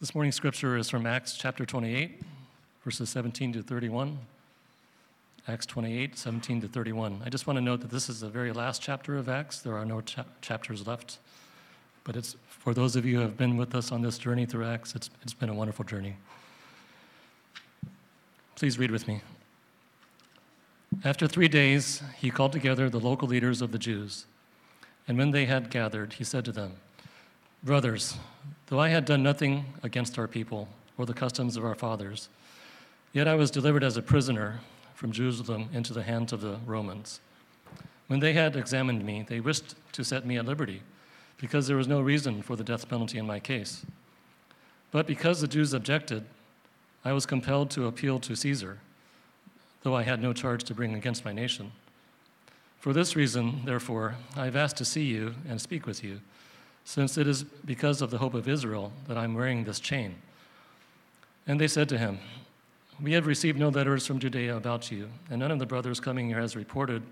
This morning's scripture is from Acts chapter 28, verses 17 to 31. Acts 28, 17 to 31. I just want to note that this is the very last chapter of Acts. There are no cha- chapters left. But it's for those of you who have been with us on this journey through Acts, it's, it's been a wonderful journey. Please read with me. After three days, he called together the local leaders of the Jews. And when they had gathered, he said to them, Brothers, though I had done nothing against our people or the customs of our fathers, yet I was delivered as a prisoner from Jerusalem into the hands of the Romans. When they had examined me, they wished to set me at liberty, because there was no reason for the death penalty in my case. But because the Jews objected, I was compelled to appeal to Caesar, though I had no charge to bring against my nation. For this reason, therefore, I have asked to see you and speak with you, since it is because of the hope of Israel that I'm wearing this chain. And they said to him, We have received no letters from Judea about you, and none of the brothers coming here has reported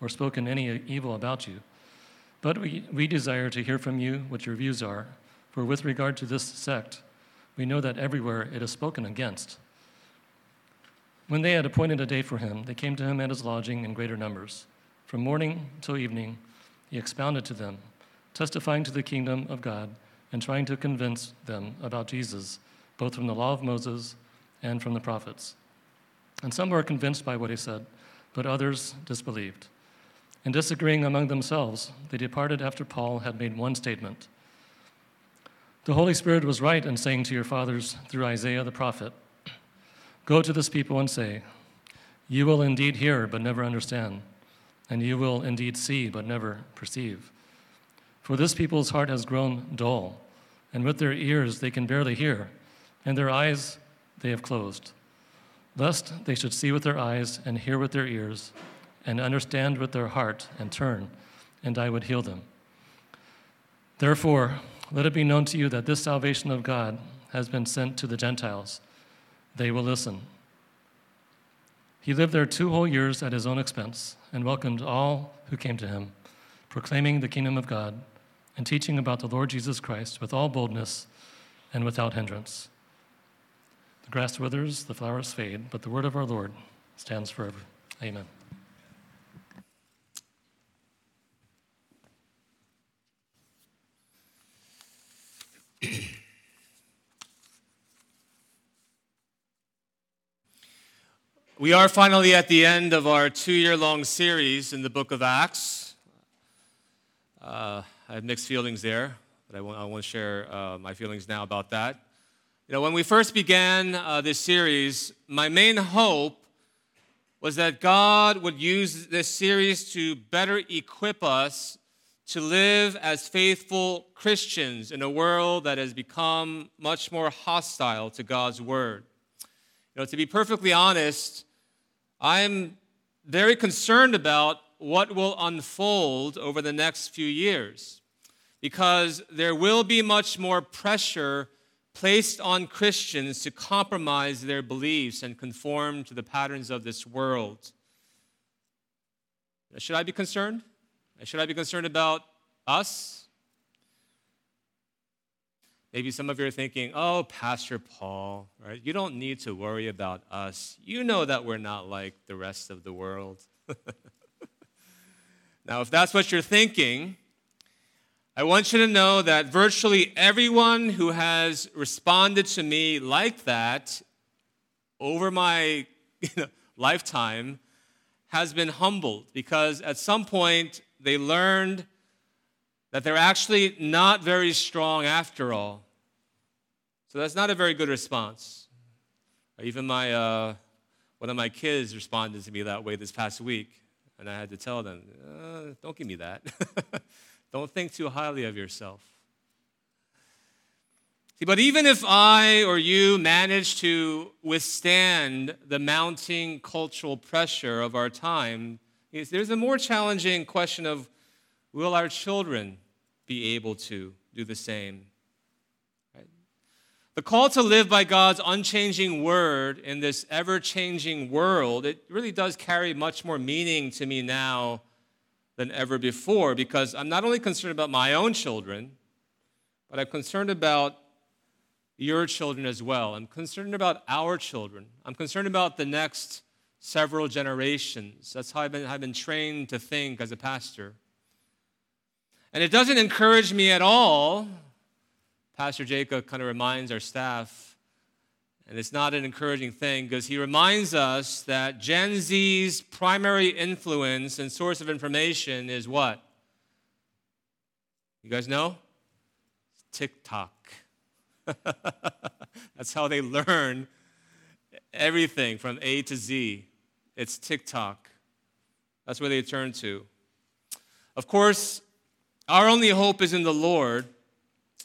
or spoken any evil about you. But we, we desire to hear from you what your views are, for with regard to this sect, we know that everywhere it is spoken against. When they had appointed a day for him, they came to him at his lodging in greater numbers. From morning till evening, he expounded to them, testifying to the kingdom of God and trying to convince them about Jesus, both from the law of Moses and from the prophets. And some were convinced by what he said, but others disbelieved. And disagreeing among themselves, they departed after Paul had made one statement. The Holy Spirit was right in saying to your fathers through Isaiah the prophet, Go to this people and say, You will indeed hear, but never understand and you will indeed see, but never perceive. For this people's heart has grown dull, and with their ears they can barely hear, and their eyes they have closed, lest they should see with their eyes and hear with their ears, and understand with their heart and turn, and I would heal them. Therefore, let it be known to you that this salvation of God has been sent to the Gentiles. They will listen. He lived there two whole years at his own expense and welcomed all who came to him, proclaiming the kingdom of God and teaching about the Lord Jesus Christ with all boldness and without hindrance. The grass withers, the flowers fade, but the word of our Lord stands forever. Amen. We are finally at the end of our two year long series in the book of Acts. Uh, I have mixed feelings there, but I want, I want to share uh, my feelings now about that. You know, when we first began uh, this series, my main hope was that God would use this series to better equip us to live as faithful Christians in a world that has become much more hostile to God's word. You know, to be perfectly honest, I'm very concerned about what will unfold over the next few years because there will be much more pressure placed on Christians to compromise their beliefs and conform to the patterns of this world. Should I be concerned? Should I be concerned about us? Maybe some of you are thinking, oh, Pastor Paul, right? You don't need to worry about us. You know that we're not like the rest of the world. now, if that's what you're thinking, I want you to know that virtually everyone who has responded to me like that over my lifetime has been humbled because at some point they learned that they're actually not very strong after all. So that's not a very good response. Even my, uh, one of my kids responded to me that way this past week, and I had to tell them, uh, don't give me that. don't think too highly of yourself. See, but even if I or you manage to withstand the mounting cultural pressure of our time, there's a more challenging question of will our children be able to do the same? The call to live by God's unchanging word in this ever changing world, it really does carry much more meaning to me now than ever before because I'm not only concerned about my own children, but I'm concerned about your children as well. I'm concerned about our children. I'm concerned about the next several generations. That's how I've been, I've been trained to think as a pastor. And it doesn't encourage me at all. Pastor Jacob kind of reminds our staff, and it's not an encouraging thing because he reminds us that Gen Z's primary influence and source of information is what? You guys know? TikTok. That's how they learn everything from A to Z. It's TikTok. That's where they turn to. Of course, our only hope is in the Lord,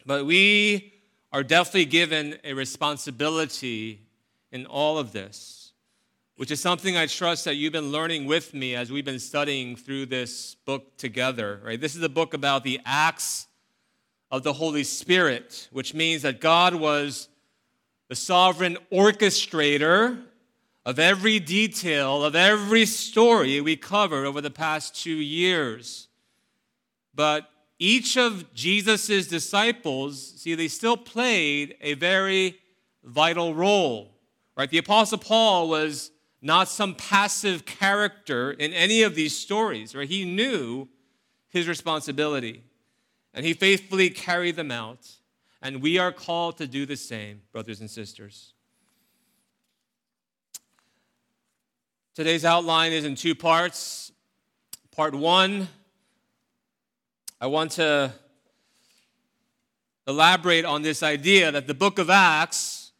but we are definitely given a responsibility in all of this, which is something I trust that you've been learning with me as we've been studying through this book together, right? This is a book about the acts of the Holy Spirit, which means that God was the sovereign orchestrator of every detail of every story we covered over the past two years. But each of Jesus' disciples, see, they still played a very vital role, right? The Apostle Paul was not some passive character in any of these stories, right? He knew his responsibility and he faithfully carried them out. And we are called to do the same, brothers and sisters. Today's outline is in two parts. Part one, I want to elaborate on this idea that the book of Acts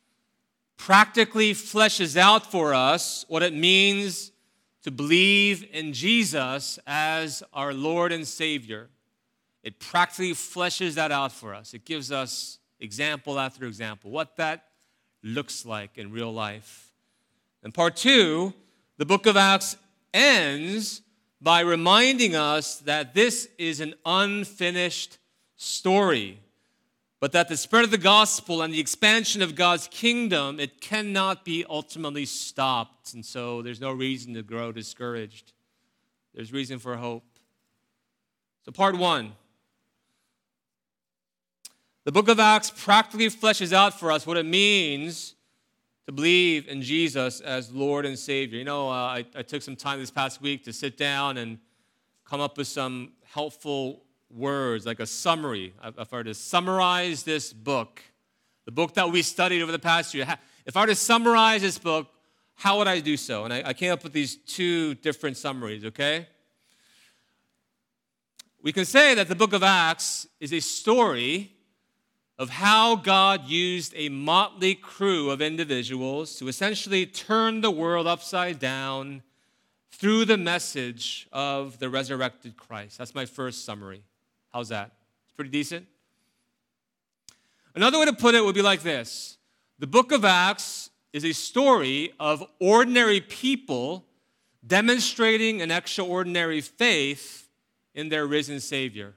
practically fleshes out for us what it means to believe in Jesus as our Lord and Savior. It practically fleshes that out for us. It gives us example after example, what that looks like in real life. And part two, the book of Acts ends by reminding us that this is an unfinished story, but that the spread of the gospel and the expansion of God's kingdom, it cannot be ultimately stopped. And so there's no reason to grow discouraged. There's reason for hope. So, part one the book of Acts practically fleshes out for us what it means to believe in Jesus as Lord and Savior. You know, uh, I, I took some time this past week to sit down and come up with some helpful words, like a summary. If I were to summarize this book, the book that we studied over the past year, if I were to summarize this book, how would I do so? And I, I came up with these two different summaries, okay? We can say that the book of Acts is a story of how God used a motley crew of individuals to essentially turn the world upside down through the message of the resurrected Christ. That's my first summary. How's that? It's pretty decent. Another way to put it would be like this The book of Acts is a story of ordinary people demonstrating an extraordinary faith in their risen Savior.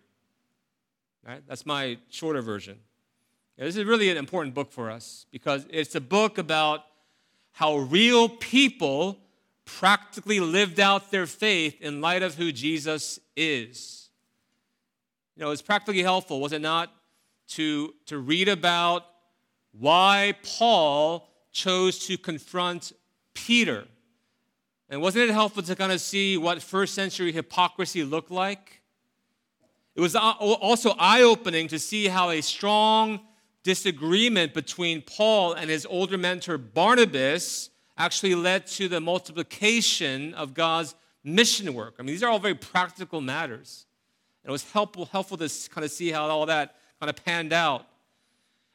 Right? That's my shorter version. This is really an important book for us because it's a book about how real people practically lived out their faith in light of who Jesus is. You know, it's practically helpful, was it not, to, to read about why Paul chose to confront Peter? And wasn't it helpful to kind of see what first century hypocrisy looked like? It was also eye opening to see how a strong disagreement between Paul and his older mentor Barnabas actually led to the multiplication of God's mission work. I mean, these are all very practical matters. And it was helpful, helpful to kind of see how all that kind of panned out.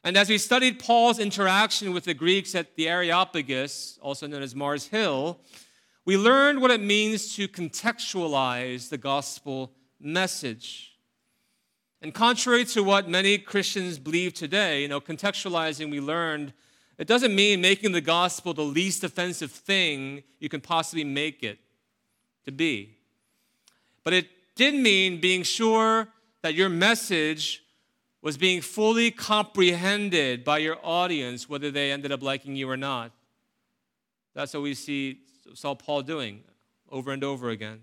And as we studied Paul's interaction with the Greeks at the Areopagus, also known as Mars Hill, we learned what it means to contextualize the gospel message. And contrary to what many Christians believe today, you know, contextualizing, we learned it doesn't mean making the gospel the least offensive thing you can possibly make it to be. But it did mean being sure that your message was being fully comprehended by your audience, whether they ended up liking you or not. That's what we see saw Paul doing over and over again.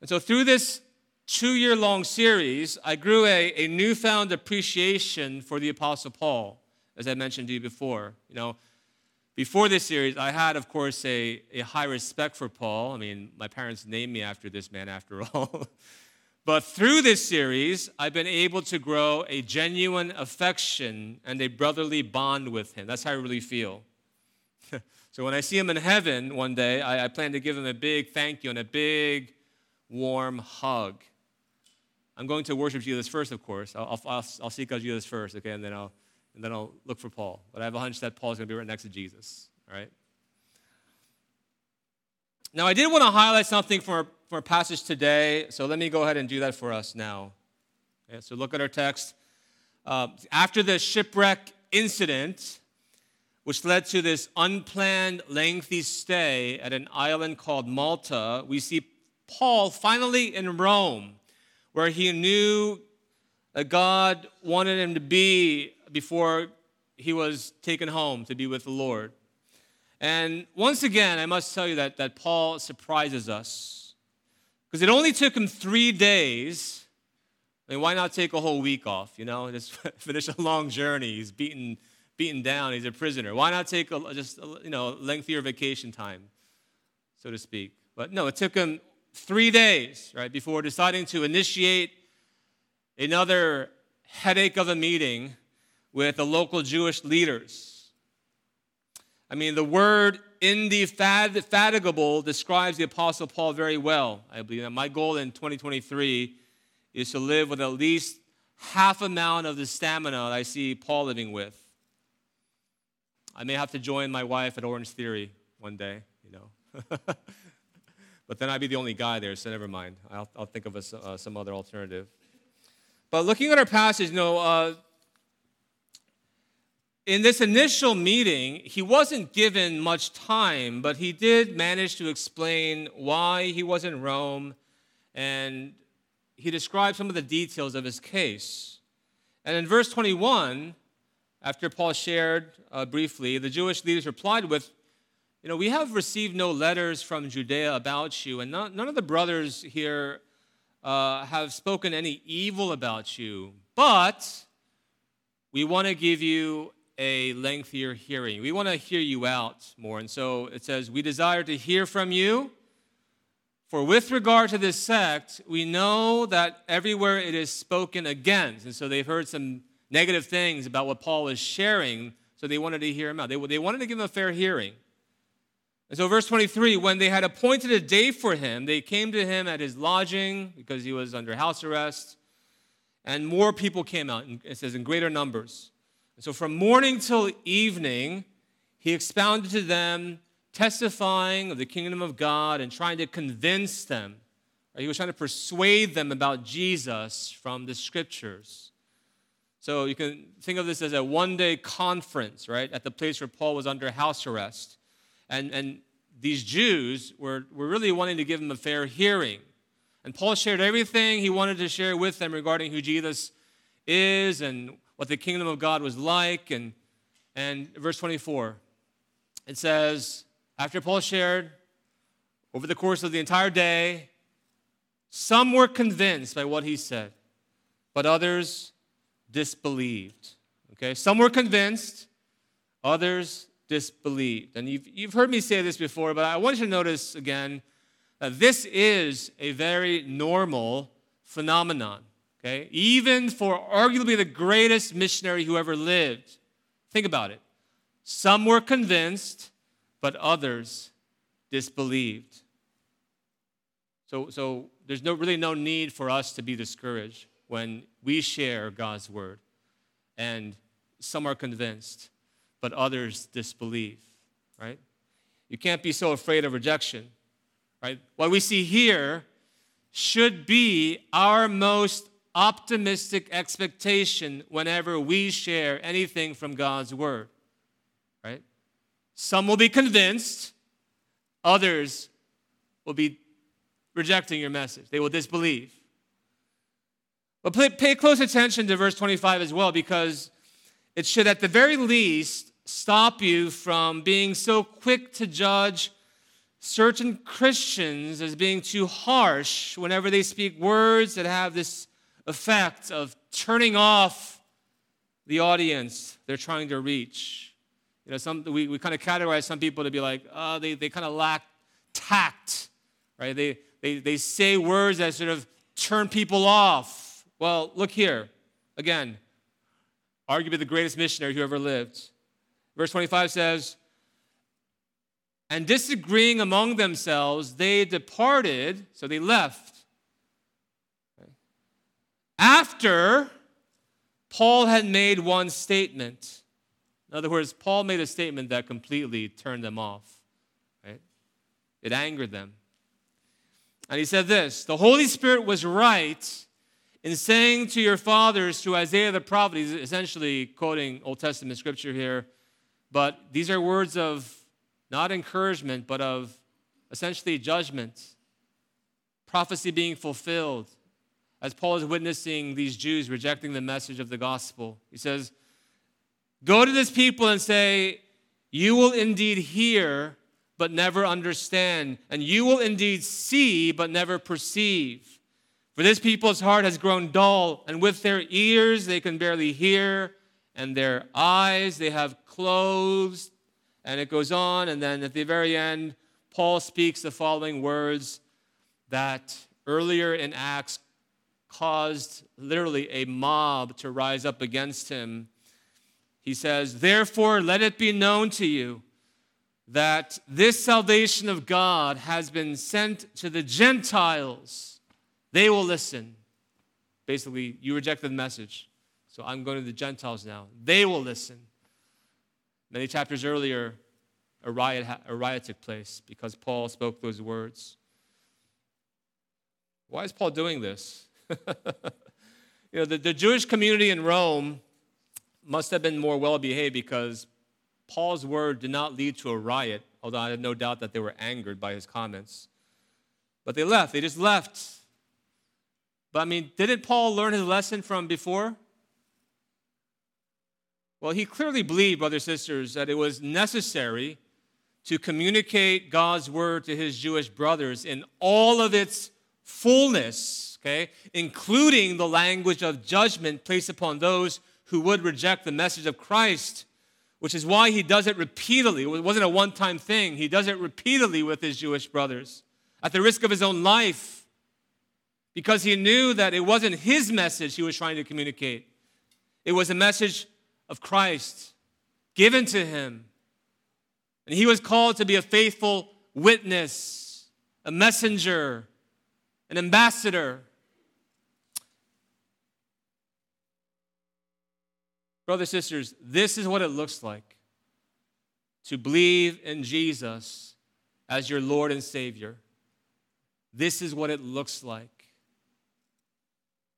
And so through this two year long series, I grew a, a newfound appreciation for the Apostle Paul, as I mentioned to you before. You know, before this series, I had, of course, a, a high respect for Paul. I mean, my parents named me after this man, after all. but through this series, I've been able to grow a genuine affection and a brotherly bond with him. That's how I really feel. so when I see him in heaven one day, I, I plan to give him a big thank you and a big, warm hug. I'm going to worship Jesus first, of course. I'll, I'll, I'll seek out Jesus first, okay, and then I'll and then I'll look for Paul. But I have a hunch that Paul's going to be right next to Jesus, all right? Now, I did want to highlight something from our, our passage today, so let me go ahead and do that for us now. Okay, so look at our text. Uh, after the shipwreck incident, which led to this unplanned, lengthy stay at an island called Malta, we see Paul finally in Rome, where he knew that God wanted him to be before he was taken home to be with the Lord. And once again, I must tell you that, that Paul surprises us. Because it only took him three days. I mean, why not take a whole week off, you know? Just finish a long journey. He's beaten, beaten down. He's a prisoner. Why not take a, just, you know, lengthier vacation time, so to speak? But no, it took him three days, right, before deciding to initiate another headache of a meeting with the local Jewish leaders. I mean, the word indefatigable describes the Apostle Paul very well. I believe that my goal in 2023 is to live with at least half amount of the stamina that I see Paul living with. I may have to join my wife at Orangetheory one day, you know. but then I'd be the only guy there, so never mind. I'll, I'll think of a, uh, some other alternative. But looking at our passage, you know, uh, in this initial meeting, he wasn't given much time, but he did manage to explain why he was in Rome, and he described some of the details of his case. And in verse 21, after Paul shared uh, briefly, the Jewish leaders replied with, You know, we have received no letters from Judea about you, and none, none of the brothers here uh, have spoken any evil about you, but we want to give you a lengthier hearing. We want to hear you out more. And so it says, We desire to hear from you. For with regard to this sect, we know that everywhere it is spoken against. And so they've heard some negative things about what Paul is sharing, so they wanted to hear him out. They, they wanted to give him a fair hearing. And so, verse 23 when they had appointed a day for him, they came to him at his lodging because he was under house arrest, and more people came out. It says, in greater numbers. And so from morning till evening, he expounded to them, testifying of the kingdom of God and trying to convince them. He was trying to persuade them about Jesus from the scriptures. So you can think of this as a one day conference, right, at the place where Paul was under house arrest. And, and these Jews were, were really wanting to give him a fair hearing. And Paul shared everything he wanted to share with them regarding who Jesus is and what the kingdom of God was like. And, and verse 24, it says, after Paul shared over the course of the entire day, some were convinced by what he said, but others disbelieved. Okay, some were convinced, others disbelieved. And you've, you've heard me say this before, but I want you to notice again that this is a very normal phenomenon. Okay? Even for arguably the greatest missionary who ever lived. Think about it. Some were convinced, but others disbelieved. So, so there's no, really no need for us to be discouraged when we share God's word. And some are convinced, but others disbelieve, right? You can't be so afraid of rejection, right? What we see here should be our most optimistic expectation whenever we share anything from God's word. Right? Some will be convinced, others will be rejecting your message. They will disbelieve. But pay, close attention to verse 25 as well, because it should at the very least stop you from being so quick to judge certain Christians as being too harsh whenever they speak words that have this effect of turning off the audience they're trying to reach. You know, some, we, we kind of categorize some people to be like, oh, they, they kind of lack tact, right? They, they, they say words that sort of turn people off. Well, look here. Again, arguably the greatest missionary who ever lived. Verse 25 says, And disagreeing among themselves, they departed, so they left. After Paul had made one statement. In other words, Paul made a statement that completely turned them off. Right? It angered them. And he said this The Holy Spirit was right in saying to your fathers to Isaiah the prophet, he's essentially quoting Old Testament scripture here, but these are words of not encouragement, but of essentially judgment, prophecy being fulfilled. As Paul is witnessing these Jews rejecting the message of the gospel, he says, Go to this people and say, You will indeed hear, but never understand, and you will indeed see, but never perceive. For this people's heart has grown dull, and with their ears they can barely hear, and their eyes they have closed. And it goes on, and then at the very end, Paul speaks the following words that earlier in Acts caused literally a mob to rise up against him. He says, Therefore, let it be known to you that this salvation of God has been sent to the Gentiles they will listen. Basically, you rejected the message. So I'm going to the Gentiles now. They will listen. Many chapters earlier, a riot, a riot took place because Paul spoke those words. Why is Paul doing this? you know, the, the Jewish community in Rome must have been more well behaved because Paul's word did not lead to a riot, although I have no doubt that they were angered by his comments. But they left. They just left. But I mean, didn't Paul learn his lesson from before? Well, he clearly believed, brothers and sisters, that it was necessary to communicate God's word to his Jewish brothers in all of its fullness, okay, including the language of judgment placed upon those who would reject the message of Christ, which is why he does it repeatedly. It wasn't a one time thing, he does it repeatedly with his Jewish brothers at the risk of his own life because he knew that it wasn't his message he was trying to communicate. It was a message of Christ given to him. And he was called to be a faithful witness, a messenger, an ambassador. Brothers, sisters, this is what it looks like to believe in Jesus as your Lord and Savior. This is what it looks like.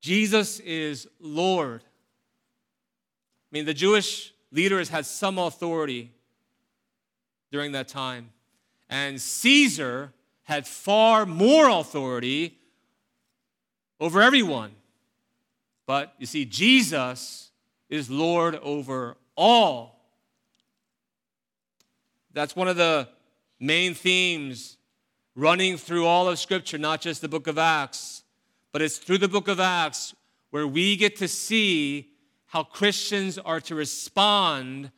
Jesus is Lord. I mean, the Jewish leaders had some authority during that time, and Caesar had far more authority over everyone. But you see, Jesus is Lord over all. That's one of the main themes running through all of Scripture, not just the book of Acts. But it's through the book of Acts where we get to see how Christians are to respond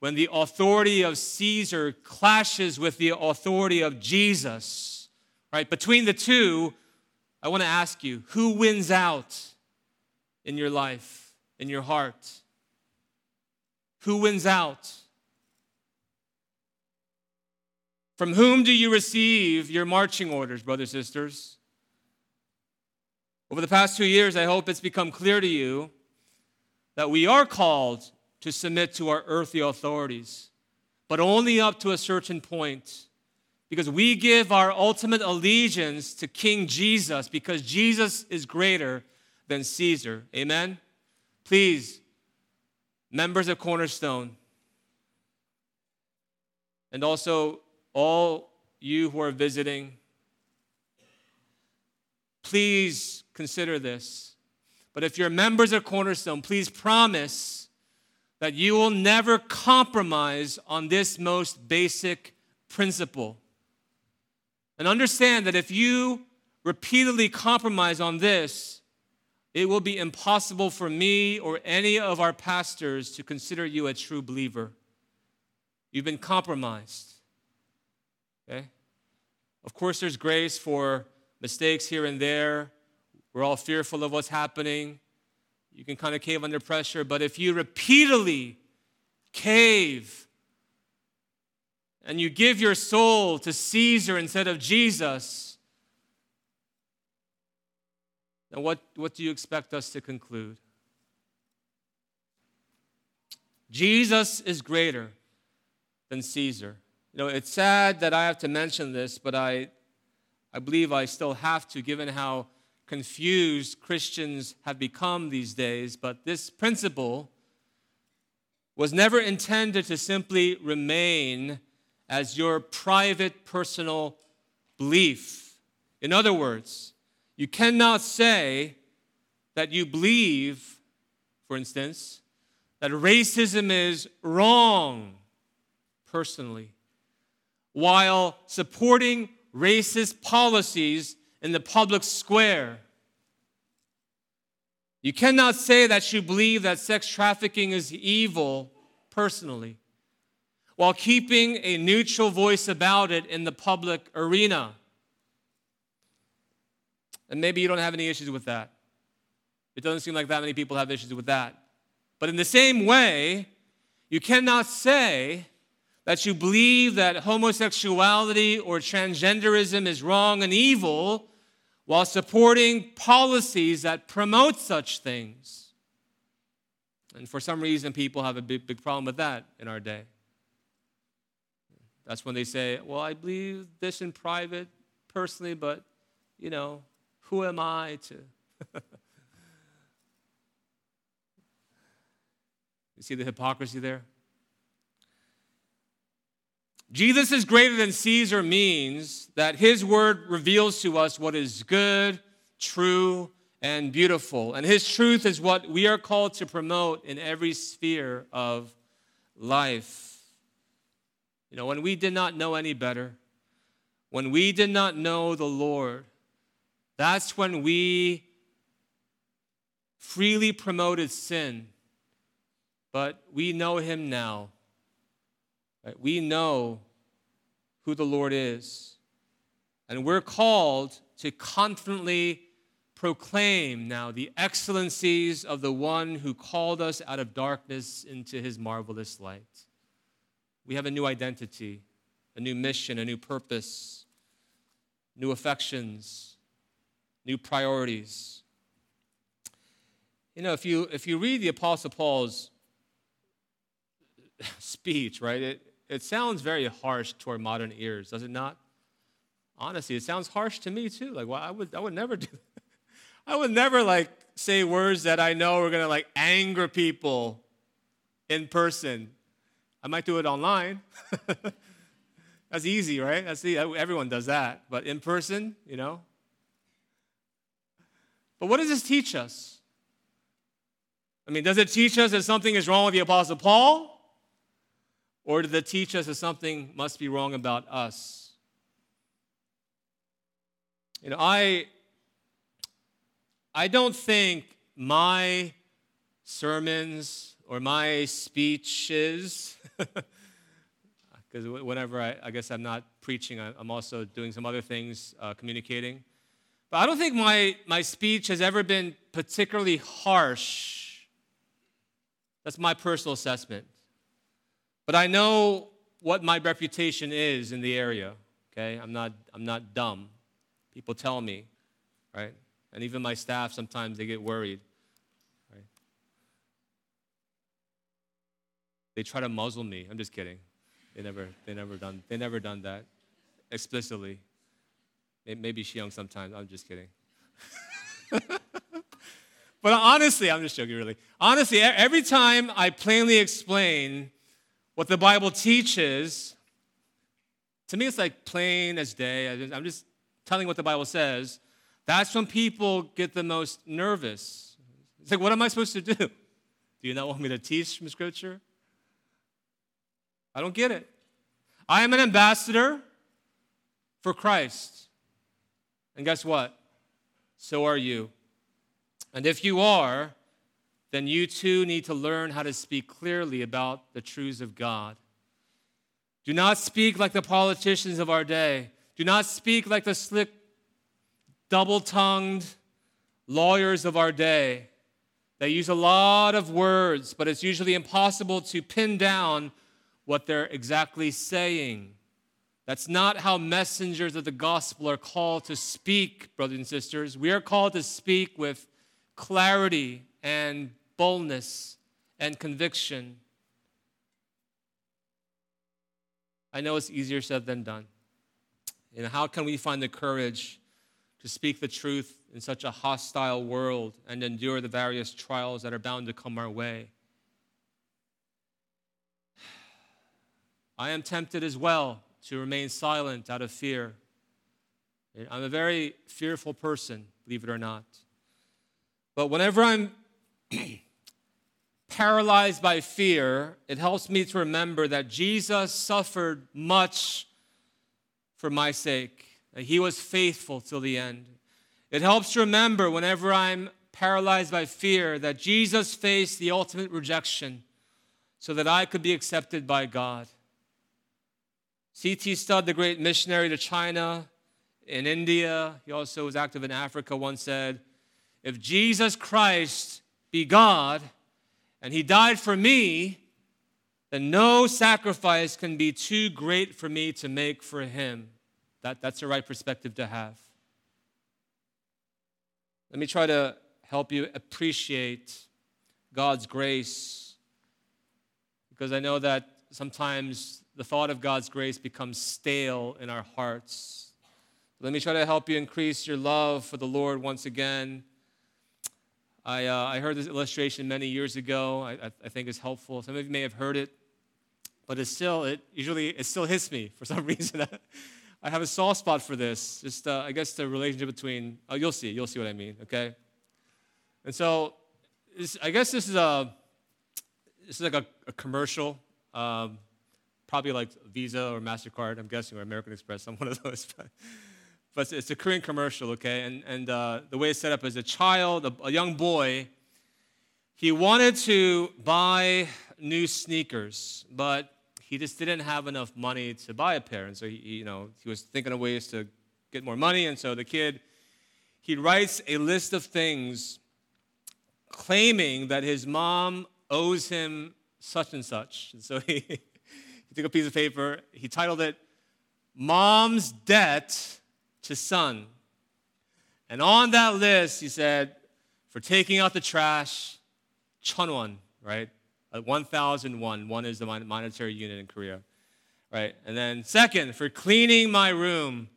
when the authority of Caesar clashes with the authority of Jesus. Right? Between the two, I want to ask you who wins out in your life, in your heart? Who wins out? From whom do you receive your marching orders, brothers and sisters? Over the past two years, I hope it's become clear to you that we are called to submit to our earthly authorities, but only up to a certain point. Because we give our ultimate allegiance to King Jesus, because Jesus is greater than Caesar. Amen? Please, members of Cornerstone, and also all you who are visiting, please consider this. But if you're members of Cornerstone, please promise that you will never compromise on this most basic principle. And understand that if you repeatedly compromise on this, it will be impossible for me or any of our pastors to consider you a true believer. You've been compromised. Okay? Of course, there's grace for mistakes here and there. We're all fearful of what's happening. You can kind of cave under pressure, but if you repeatedly cave and you give your soul to Caesar instead of Jesus, then what, what do you expect us to conclude? Jesus is greater than Caesar. You know, it's sad that I have to mention this, but I, I believe I still have to, given how confused Christians have become these days. But this principle was never intended to simply remain as your private personal belief. In other words, you cannot say that you believe, for instance, that racism is wrong personally, while supporting racist policies in the public square. You cannot say that you believe that sex trafficking is evil personally, while keeping a neutral voice about it in the public arena. And maybe you don't have any issues with that. It doesn't seem like that many people have issues with that. But in the same way, you cannot say that you believe that homosexuality or transgenderism is wrong and evil while supporting policies that promote such things. And for some reason, people have a big, big problem with that in our day. That's when they say, Well, I believe this in private personally, but, you know, who am I to? you see the hypocrisy there? Jesus is greater than Caesar means that his word reveals to us what is good, true, and beautiful. And his truth is what we are called to promote in every sphere of life. You know, when we did not know any better, when we did not know the Lord, that's when we freely promoted sin. But we know him now. We know who the Lord is. And we're called to confidently proclaim now the excellencies of the one who called us out of darkness into his marvelous light. We have a new identity, a new mission, a new purpose, new affections new priorities. You know, if you, if you read the Apostle Paul's speech, right, it, it sounds very harsh to our modern ears, does it not? Honestly, it sounds harsh to me too. Like, well, I would, I would never do that. I would never like say words that I know are gonna like anger people in person. I might do it online. That's easy, right? That's the, everyone does that. But in person, you know, but what does this teach us? I mean, does it teach us that something is wrong with the Apostle Paul? Or does it teach us that something must be wrong about us? You know, I, I don't think my sermons or my speeches, because whenever I, I, guess I'm not preaching, I'm also doing some other things, uh, communicating. But I don't think my, my speech has ever been particularly harsh. That's my personal assessment. But I know what my reputation is in the area, okay? I'm not, I'm not dumb. People tell me, right? And even my staff sometimes they get worried, right? They try to muzzle me. I'm just kidding. They never, they never done, they never done that explicitly. Maybe Xiong sometimes. I'm just kidding. but honestly, I'm just joking, really. Honestly, every time I plainly explain what the Bible teaches, to me it's like plain as day. I'm just telling what the Bible says. That's when people get the most nervous. It's like, what am I supposed to do? Do you not want me to teach from Scripture? I don't get it. I am an ambassador for Christ. And guess what? So are you. And if you are, then you too need to learn how to speak clearly about the truths of God. Do not speak like the politicians of our day. Do not speak like the slick, double tongued lawyers of our day. They use a lot of words, but it's usually impossible to pin down what they're exactly saying. That's not how messengers of the gospel are called to speak, brothers and sisters. We are called to speak with clarity and boldness and conviction. I know it's easier said than done. And how can we find the courage to speak the truth in such a hostile world and endure the various trials that are bound to come our way? I am tempted as well to remain silent out of fear. I'm a very fearful person, believe it or not. But whenever I'm paralyzed by fear, it helps me to remember that Jesus suffered much for my sake. He was faithful till the end. It helps to remember whenever I'm paralyzed by fear that Jesus faced the ultimate rejection so that I could be accepted by God. C.T. Studd, the great missionary to China, in India, he also was active in Africa, once said, If Jesus Christ be God and he died for me, then no sacrifice can be too great for me to make for him. That, that's the right perspective to have. Let me try to help you appreciate God's grace because I know that sometimes the thought of God's grace becomes stale in our hearts. Let me try to help you increase your love for the Lord once again. I, uh, I heard this illustration many years ago. I, I, think it's helpful. Some of you may have heard it, but it's still, it usually, it still hits me for some reason. I have a soft spot for this. Just, uh, I guess, the relationship between, oh, you'll see, you'll see what I mean, okay? And so, I guess this is a, this is like a, a commercial. Um, probably like Visa or MasterCard, I'm guessing, or American Express, some one of those. but it's a Korean commercial, okay? And, and uh, the way it's set up is a child, a, a young boy, he wanted to buy new sneakers, but he just didn't have enough money to buy a pair. And so, he, you know, he was thinking of ways to get more money. And so the kid, he writes a list of things claiming that his mom owes him such and such. And so he, he took a piece of paper, he titled it, Mom's Debt to Son. And on that list, he said, for taking out the trash, chonwon, right? Uh, 1,001. Won is the monetary unit in Korea, right? And then second, for cleaning my room,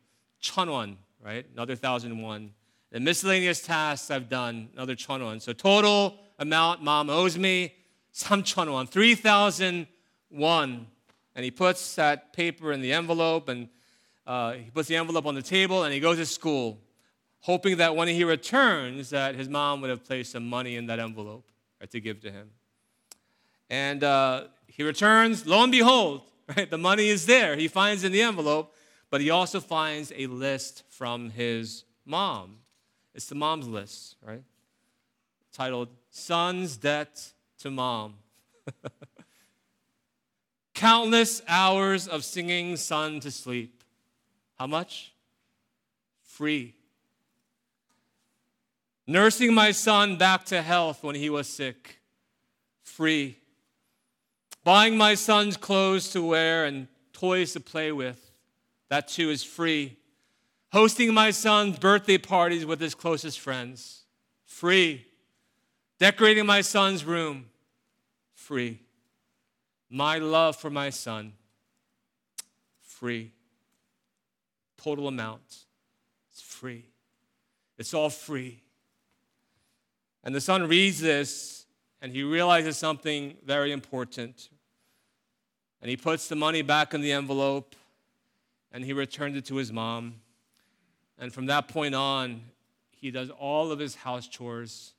chonwon, right? Another 1,001. The miscellaneous tasks I've done, another chonwon. So total amount mom owes me, some chonwon, 3,001 and he puts that paper in the envelope and uh, he puts the envelope on the table and he goes to school hoping that when he returns that his mom would have placed some money in that envelope to give to him. And uh, he returns lo and behold right, the money is there. He finds in the envelope but he also finds a list from his mom. It's the mom's list right? Titled son's debt to mom. Countless hours of singing son to sleep. How much? Free. Nursing my son back to health when he was sick. Free. Buying my son's clothes to wear and toys to play with. That too is free. Hosting my son's birthday parties with his closest friends. Free. Decorating my son's room. Free my love for my son free. Total amount. It's free. It's all free. And the son reads this and he realizes something very important. And he puts the money back in the envelope and he returns it to his mom. And from that point on, he does all of his house chores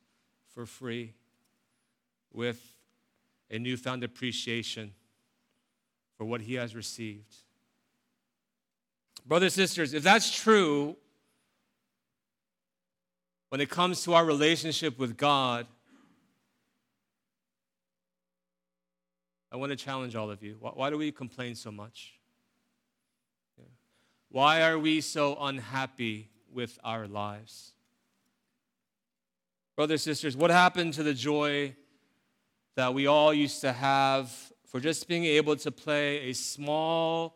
for free with a newfound appreciation for what he has received. Brothers sisters, if that's true, when it comes to our relationship with God, I want to challenge all of you. Why, why do we complain so much? Why are we so unhappy with our lives? Brothers sisters, what happened to the joy that we all used to have for just being able to play a small,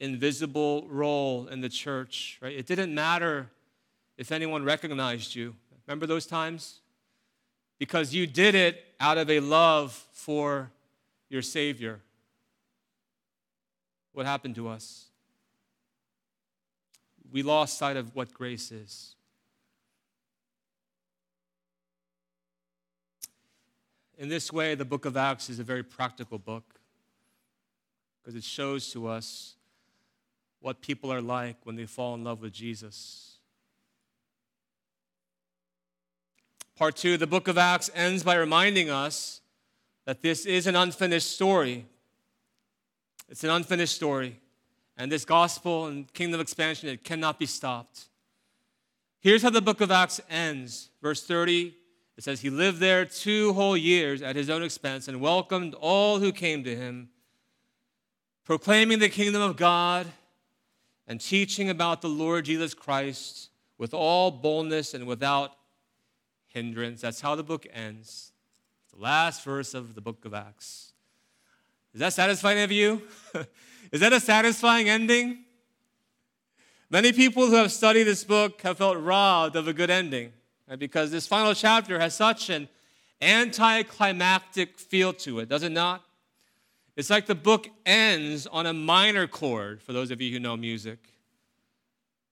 invisible role in the church, right? It didn't matter if anyone recognized you. Remember those times? Because you did it out of a love for your Savior. What happened to us? We lost sight of what grace is. In this way, the book of Acts is a very practical book because it shows to us what people are like when they fall in love with Jesus. Part two, the book of Acts ends by reminding us that this is an unfinished story. It's an unfinished story. And this gospel and kingdom expansion, it cannot be stopped. Here's how the book of Acts ends. Verse 30, it says, He lived there two whole years at his own expense and welcomed all who came to him, proclaiming the kingdom of God and teaching about the Lord Jesus Christ with all boldness and without hindrance. That's how the book ends the last verse of the book of Acts. Is that satisfying of you? Is that a satisfying ending? Many people who have studied this book have felt robbed of a good ending right? because this final chapter has such an anticlimactic feel to it, does it not? It's like the book ends on a minor chord, for those of you who know music.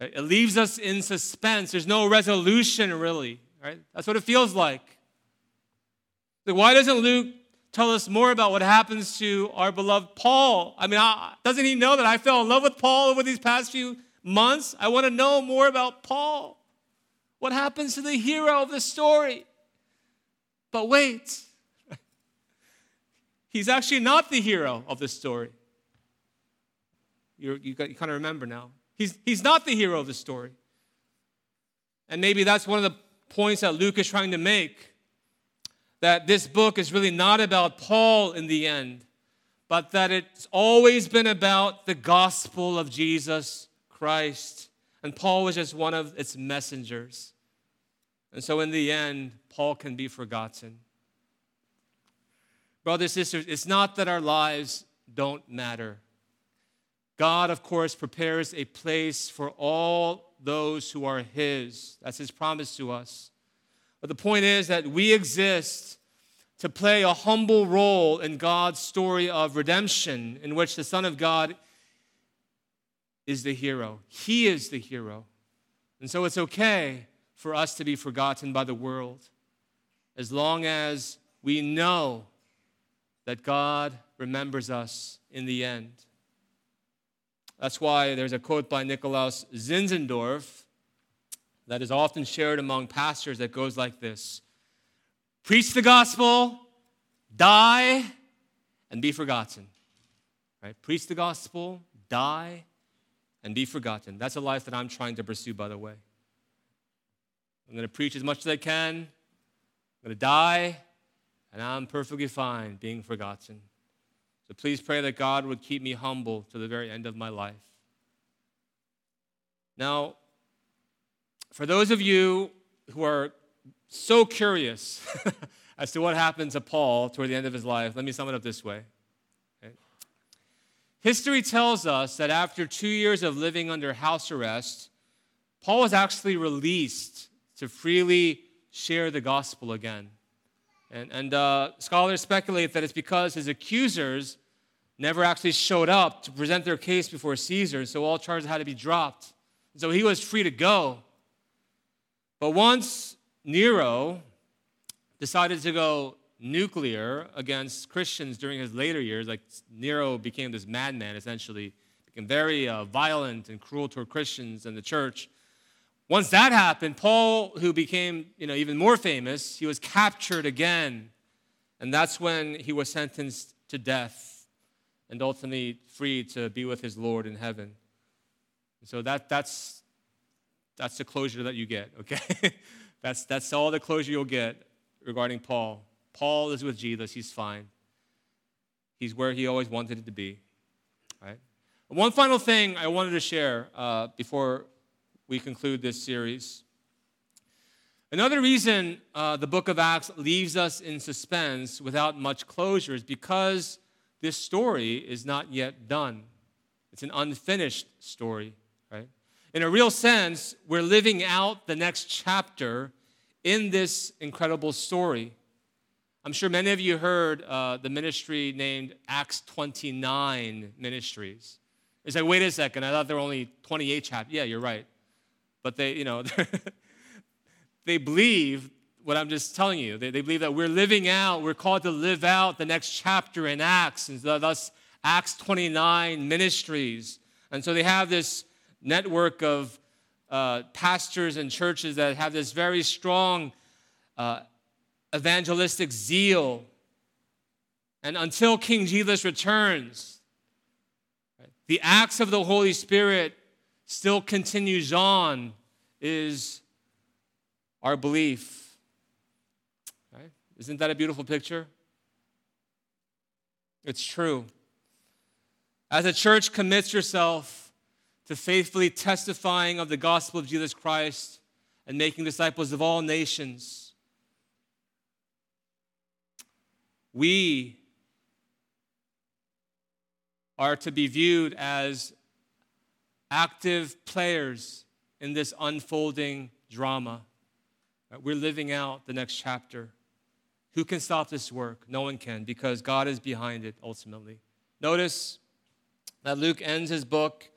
It leaves us in suspense. There's no resolution, really. Right? That's what it feels like. Why doesn't Luke tell us more about what happens to our beloved Paul? I mean, doesn't he know that I fell in love with Paul over these past few months? I want to know more about Paul. What happens to the hero of the story? But wait, he's actually not the hero of the story. You're, you, got, you kind of remember now. He's, he's not the hero of the story. And maybe that's one of the points that Luke is trying to make that this book is really not about Paul in the end, but that it's always been about the gospel of Jesus Christ. And Paul was just one of its messengers. And so, in the end, Paul can be forgotten. Brothers sisters, it's not that our lives don't matter. God, of course, prepares a place for all those who are His. That's His promise to us. But the point is that we exist to play a humble role in God's story of redemption, in which the Son of God is the hero. He is the hero. And so it's okay for us to be forgotten by the world as long as we know that God remembers us in the end. That's why there's a quote by Nikolaus Zinzendorf that is often shared among pastors that goes like this Preach the gospel, die, and be forgotten. Right? Preach the gospel, die, and be forgotten. That's a life that I'm trying to pursue, by the way. I'm going to preach as much as I can. I'm going to die, and I'm perfectly fine being forgotten. So please pray that God would keep me humble to the very end of my life. Now, for those of you who are so curious as to what happened to Paul toward the end of his life, let me sum it up this way. History tells us that after two years of living under house arrest, Paul was actually released to freely share the gospel again. And, and uh, scholars speculate that it's because his accusers never actually showed up to present their case before Caesar, so all charges had to be dropped. So he was free to go. But once Nero decided to go nuclear against Christians during his later years, like Nero became this madman essentially, became very uh, violent and cruel toward Christians and the church. Once that happened, Paul, who became you know, even more famous, he was captured again. And that's when he was sentenced to death and ultimately free to be with his Lord in heaven. So that, that's, that's the closure that you get, okay? that's, that's all the closure you'll get regarding Paul. Paul is with Jesus, he's fine. He's where he always wanted it to be, right? One final thing I wanted to share uh, before we conclude this series. Another reason uh, the book of Acts leaves us in suspense without much closure is because this story is not yet done. It's an unfinished story, right? In a real sense, we're living out the next chapter in this incredible story. I'm sure many of you heard uh, the ministry named Acts 29 Ministries. It's like, wait a second, I thought there were only 28 chapters. Yeah, you're right. But they, you know, they believe what I'm just telling you. They, they believe that we're living out, we're called to live out the next chapter in Acts, and thus Acts 29 ministries. And so they have this network of uh, pastors and churches that have this very strong uh, evangelistic zeal. And until King Jesus returns, the acts of the Holy Spirit still continues on, is our belief. Right? Isn't that a beautiful picture? It's true. As a church commits yourself to faithfully testifying of the gospel of Jesus Christ and making disciples of all nations, we are to be viewed as active players in this unfolding drama. We're living out the next chapter. Who can stop this work? No one can because God is behind it ultimately. Notice that Luke ends his book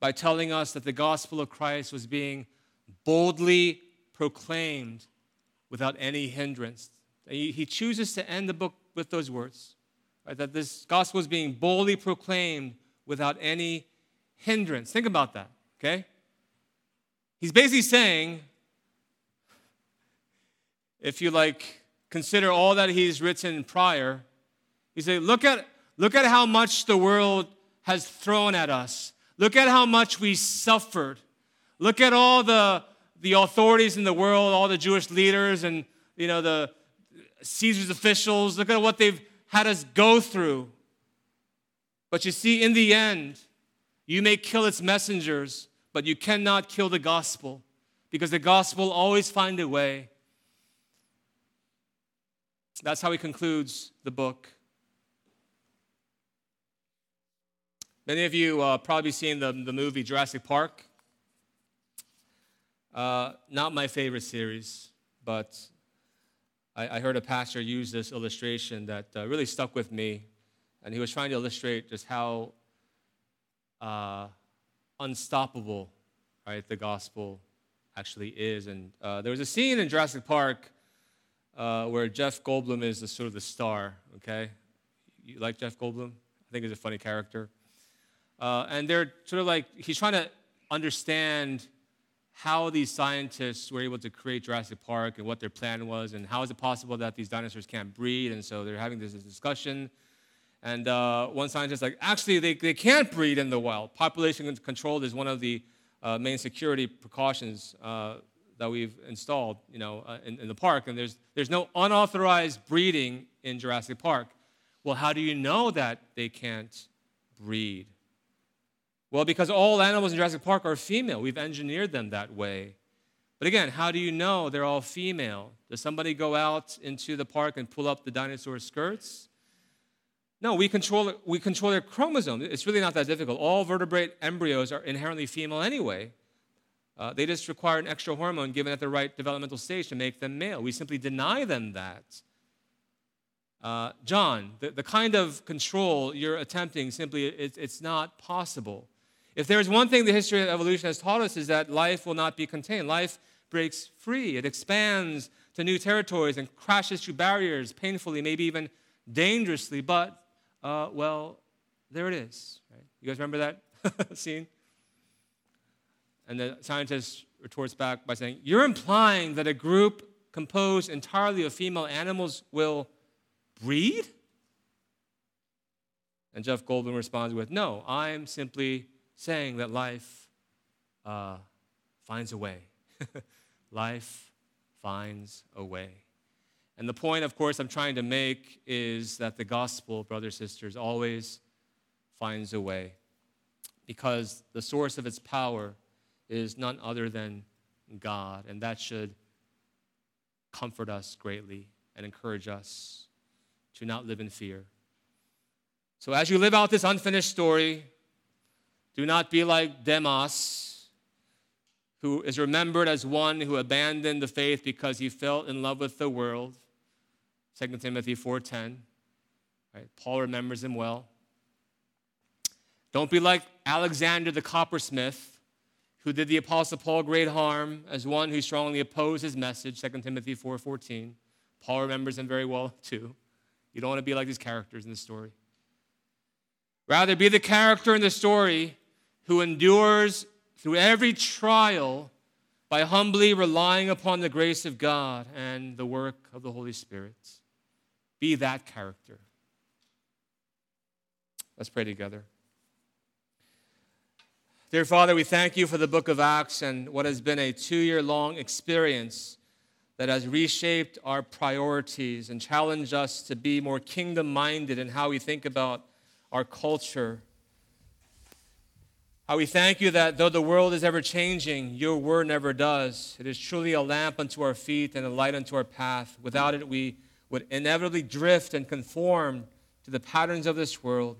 by telling us that the gospel of Christ was being boldly proclaimed without any hindrance. He chooses to end the book with those words right? that this gospel is being boldly proclaimed without any hindrance. Think about that, okay? He's basically saying if you like consider all that he's written prior, he said, look at, look at how much the world has thrown at us. Look at how much we suffered. Look at all the, the authorities in the world, all the Jewish leaders and you know the Caesar's officials. Look at what they've had us go through. But you see, in the end, you may kill its messengers, but you cannot kill the gospel because the gospel always find a way that's how he concludes the book. Many of you uh, probably seen the, the movie Jurassic Park. Uh, not my favorite series, but I, I, heard a pastor use this illustration that uh, really stuck with me. And he was trying to illustrate just how uh, unstoppable right, the gospel actually is. And uh, there was a scene in Jurassic Park uh, where Jeff Goldblum is the, sort of the star, okay? You like Jeff Goldblum? I think he's a funny character. Uh, and they're sort of like, he's trying to understand how these scientists were able to create Jurassic Park and what their plan was, and how is it possible that these dinosaurs can't breed. And so they're having this discussion. And uh, one scientist like, actually, they, they can't breed in the wild. Population control is one of the uh, main security precautions uh, that we've installed, you know, uh, in, in, the park, and there's, there's no unauthorized breeding in Jurassic Park. Well, how do you know that they can't breed? Well, because all animals in Jurassic Park are female. We've engineered them that way. But again, how do you know they're all female? Does somebody go out into the park and pull up the dinosaur skirts? No, we control, we control their chromosome. It's really not that difficult. All vertebrate embryos are inherently female anyway. Uh, they just require an extra hormone given at the right developmental stage to make them male. We simply deny them that. Uh, John, the, the kind of control you're attempting simply, it, it's not possible. If there's one thing the history of evolution has taught us is that life will not be contained. Life breaks free. It expands to new territories and crashes through barriers painfully, maybe even dangerously. But, uh, well, there it is. Right? You guys remember that scene? And the scientist retorts back by saying, You're implying that a group composed entirely of female animals will breed? And Jeff Goldblum responds with, No, I'm simply saying that life uh, finds a way. life finds a way. And the point, of course, I'm trying to make is that the gospel, brothers and sisters, always finds a way because the source of its power is none other than God, and that should comfort us greatly and encourage us to not live in fear. So, as you live out this unfinished story, do not be like Demas, who is remembered as one who abandoned the faith because he fell in love with the world. 2 Timothy 4:10. Right? Paul remembers him well. Don't be like Alexander the coppersmith, who did the apostle Paul great harm as one who strongly opposed his message, 2 Timothy 4:14. Paul remembers him very well too. You don't want to be like these characters in the story. Rather, be the character in the story who endures through every trial by humbly relying upon the grace of God and the work of the Holy Spirit. Be that character. Let's pray together. Dear Father, we thank you for the book of Acts and what has been a two year long experience that has reshaped our priorities and challenged us to be more kingdom minded in how we think about our culture. How we thank you that though the world is ever changing, your word never does. It is truly a lamp unto our feet and a light unto our path. Without it, we would inevitably drift and conform to the patterns of this world.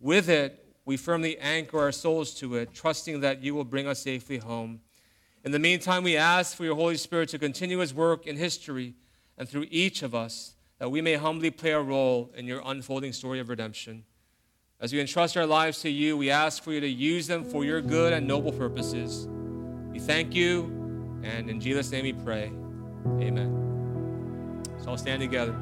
With it, we firmly anchor our souls to it, trusting that you will bring us safely home. In the meantime, we ask for your Holy Spirit to continue his work in history and through each of us, that we may humbly play a role in your unfolding story of redemption. As we entrust our lives to you, we ask for you to use them for your good and noble purposes. We thank you, and in Jesus' name we pray. Amen. So I'll stand together.